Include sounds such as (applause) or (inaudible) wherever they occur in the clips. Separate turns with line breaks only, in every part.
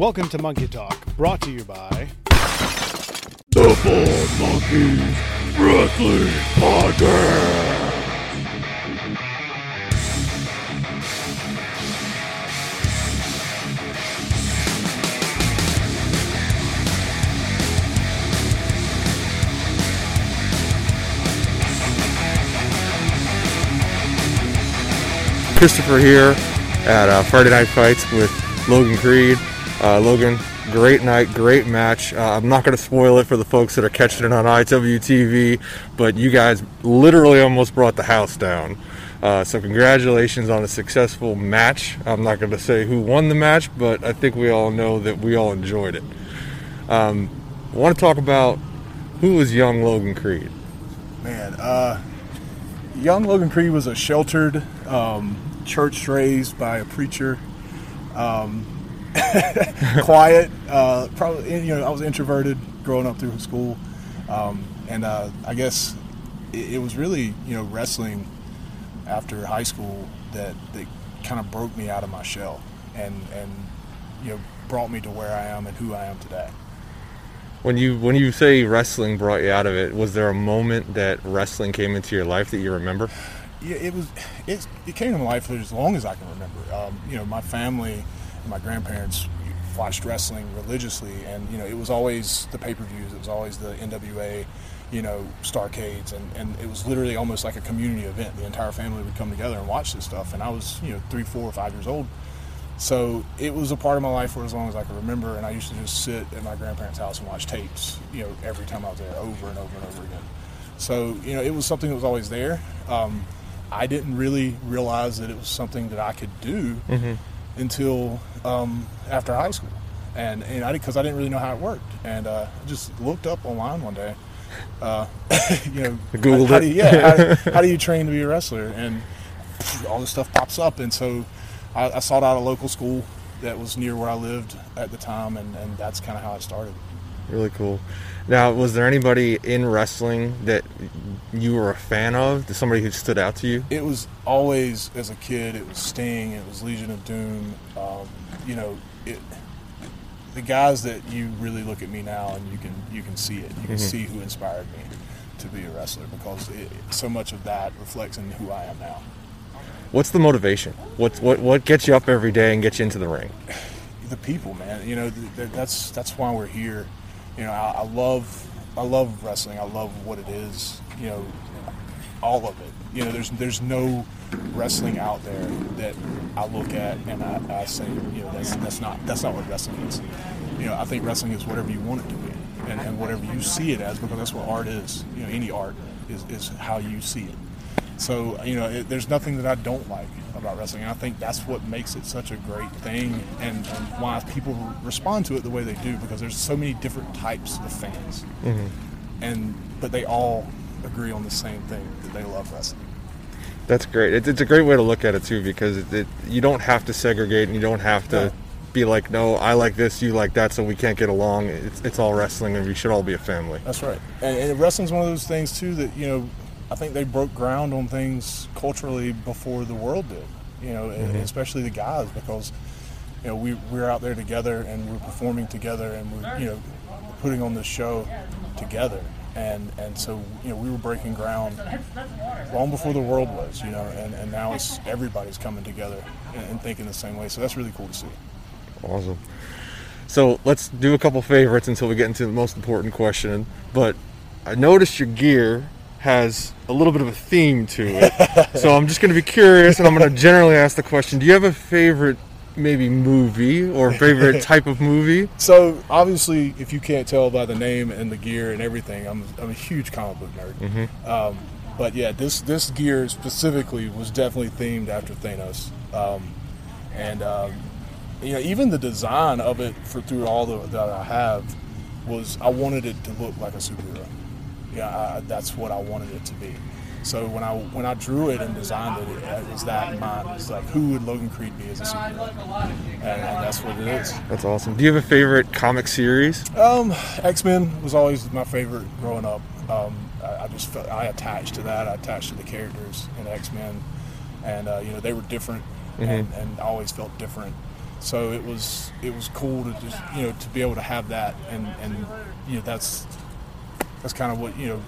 Welcome to Monkey Talk, brought to you by
The Bald Monkeys Wrestling Podcast.
Christopher here at uh, Friday Night Fights with Logan Creed. Uh, Logan, great night, great match. Uh, I'm not going to spoil it for the folks that are catching it on IWTV, but you guys literally almost brought the house down. Uh, so congratulations on a successful match. I'm not going to say who won the match, but I think we all know that we all enjoyed it. Um, I want to talk about who was young Logan Creed.
Man, uh, young Logan Creed was a sheltered, um, church raised by a preacher. Um, (laughs) quiet, uh, probably you know I was introverted growing up through school, um, and uh, I guess it, it was really you know wrestling after high school that that kind of broke me out of my shell and and you know brought me to where I am and who I am today.
When you when you say wrestling brought you out of it, was there a moment that wrestling came into your life that you remember?
Yeah, it was. It, it came to my life for as long as I can remember. Um, you know, my family my grandparents watched wrestling religiously, and you know, it was always the pay-per-views. It was always the NWA, you know, Starcades, and, and it was literally almost like a community event. The entire family would come together and watch this stuff, and I was, you know, three, four, or five years old. So it was a part of my life for as long as I can remember, and I used to just sit at my grandparents' house and watch tapes, you know, every time I was there, over and over and over again. So you know, it was something that was always there. Um, I didn't really realize that it was something that I could do until um, after high school, and and I because I didn't really know how it worked, and uh, I just looked up online one day, uh, (laughs) you know,
Googled
how,
it.
do you, yeah, how, (laughs) how do you train to be a wrestler, and all this stuff pops up, and so I, I sought out a local school that was near where I lived at the time, and, and that's kind of how it started.
Really cool. Now, was there anybody in wrestling that you were a fan of? Somebody who stood out to you?
it was always as a kid it was sting it was legion of doom um, you know it the guys that you really look at me now and you can you can see it you can see who inspired me to be a wrestler because it, so much of that reflects in who i am now
What's the motivation? What what what gets you up every day and gets you into the ring?
the people, man. You know, th- th- that's that's why we're here. You know, I, I love I love wrestling. I love what it is. You know, all of it. You know, there's there's no wrestling out there that I look at and I, I say, you know, that's that's not that's not what wrestling is. You know, I think wrestling is whatever you want it to be, and, and whatever you see it as, because that's what art is. You know, any art is is how you see it. So you know, it, there's nothing that I don't like about wrestling. And I think that's what makes it such a great thing, and, why people respond to it the way they do. Because there's so many different types of fans, mm-hmm. and but they all agree on the same thing that they love wrestling.
That's great. It's, it's a great way to look at it too because it, it, you don't have to segregate and you don't have to
No.
be like, no, I like this, you like that, so we can't get along. It's, it's all wrestling and we should all be a family.
That's right. And, and wrestling's one of those things too that you know, I think they broke ground on things culturally before the world did. You know, and mm-hmm. especially the guys because you know we we're out there together and we're performing together and we're you know putting on this show together. And and so you know we were breaking ground long before the world was. You know, and, and now it's (laughs) everybody's coming together and, and thinking the same way. So that's really cool to see.
Awesome. So let's do a couple favorites until we get into the most important question. But I noticed your gear has a little bit of a theme to it. so I'm just going to be curious and I'm going to generally ask the question Do you have a favorite, maybe movie or favorite (laughs) type of movie?
So obviously, if you can't tell by the name and the gear and everything, I'm, I'm a huge comic book nerd. Um, but yeah, this this gear specifically was definitely themed after Thanos, um, and um, you know even the design of it for through all the, that I have was I wanted it to look like a superhero. Yeah, I, that's what I wanted it to be. So when I when I drew it and designed it, it, was that in mind. It's like who would Logan Creed be as a superhero, and, and that's what it is.
That's awesome. Do you have a favorite comic series?
Um, X Men was always my favorite growing up. Um, I, I just felt I attached to that. I attached to the characters in X Men, and uh, you know they were different, and, and I always felt different so it was it was cool to just you know to be able to have that and and you know that's that's kind of what you know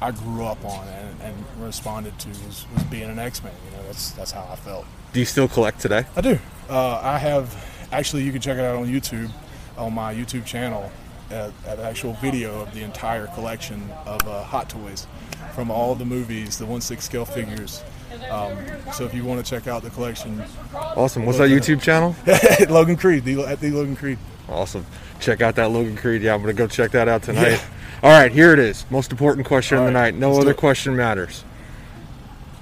I grew up on and, and responded to was, was being an X-Man. You know, that's that's how I felt.
Do you still collect today?
I do. Uh, I have actually. You can check it out on YouTube, on my YouTube channel, at, at actual video of the entire collection of uh, Hot Toys from all the movies, the one six scale figures. Um, so if you want to check out the collection,
Awesome. What's that YouTube channel? (laughs)
Logan Creed, the, at the Logan Creed.
Awesome. Check out that Logan Creed. Yeah, I'm gonna go check that out tonight.
Yeah.
All right, here it is. Most important question
All
of the
right,
night. No other question matters.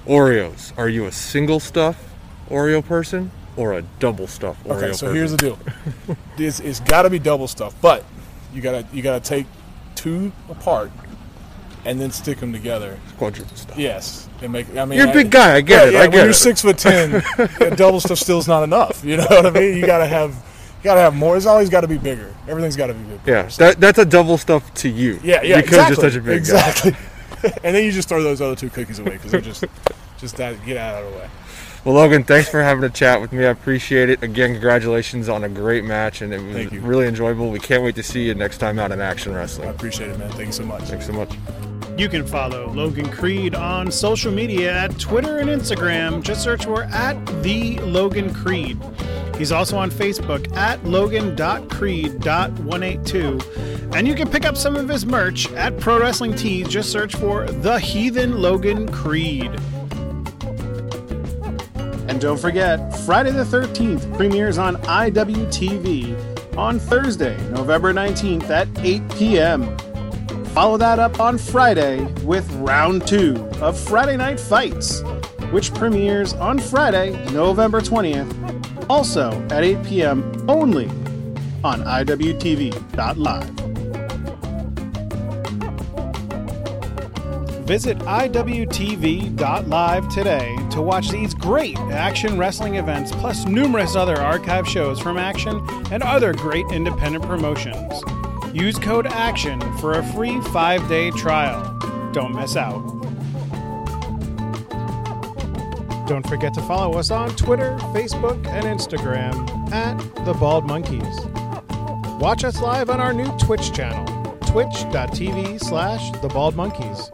Oreos. Are you a single stuff Oreo person or a double stuff Oreo
Okay, so
person?
here's the deal. (laughs) This it's got to be double stuff, but you gotta you gotta take two apart and then stick them together.
quadruple stuff.
Yes, and make. I mean,
You're a big guy. I get
Yeah,
it.
yeah,
I
when
get
you're six foot ten, (laughs) double stuff still is not enough. You know what I mean? You gotta have, you gotta have more. It's always got to be bigger. Everything's got to be bigger.
Yeah, that, that's a double stuff to you.
yeah, yeah.
Because
exactly.
you're such a big guy.
exactly. (laughs) and then you just throw those other two cookies away because they're just, just that get out of the way.
Well, Logan, thanks for having a chat with me. I appreciate it. Again, congratulations on a great match, and it was
Thank you.
really enjoyable. We can't wait to see you next time out in Action Wrestling.
I appreciate it, man. Thank you so much.
Thanks so much.
You can follow Logan Creed on social media at Twitter and Instagram. Just search for at the Logan Creed. He's also on Facebook at logan.creed.182. And you can pick up some of his merch at Pro Wrestling Tees. Just search for The Heathen Logan Creed. And don't forget, Friday the 13th premieres on IWTV on Thursday, November 19th at 8 p.m. Follow that up on Friday with round two of Friday Night Fights, which premieres on Friday, November 20th, also at 8 p.m. only on IWTV.live. Visit IWTV.live today to watch these great action wrestling events, plus numerous other archive shows from Action and other great independent promotions. Use code ACTION for a free five day trial. Don't miss out. Don't forget to follow us on Twitter, Facebook, and Instagram at The Bald Monkeys. Watch us live on our new Twitch channel, twitch.tv slash The Bald Monkeys.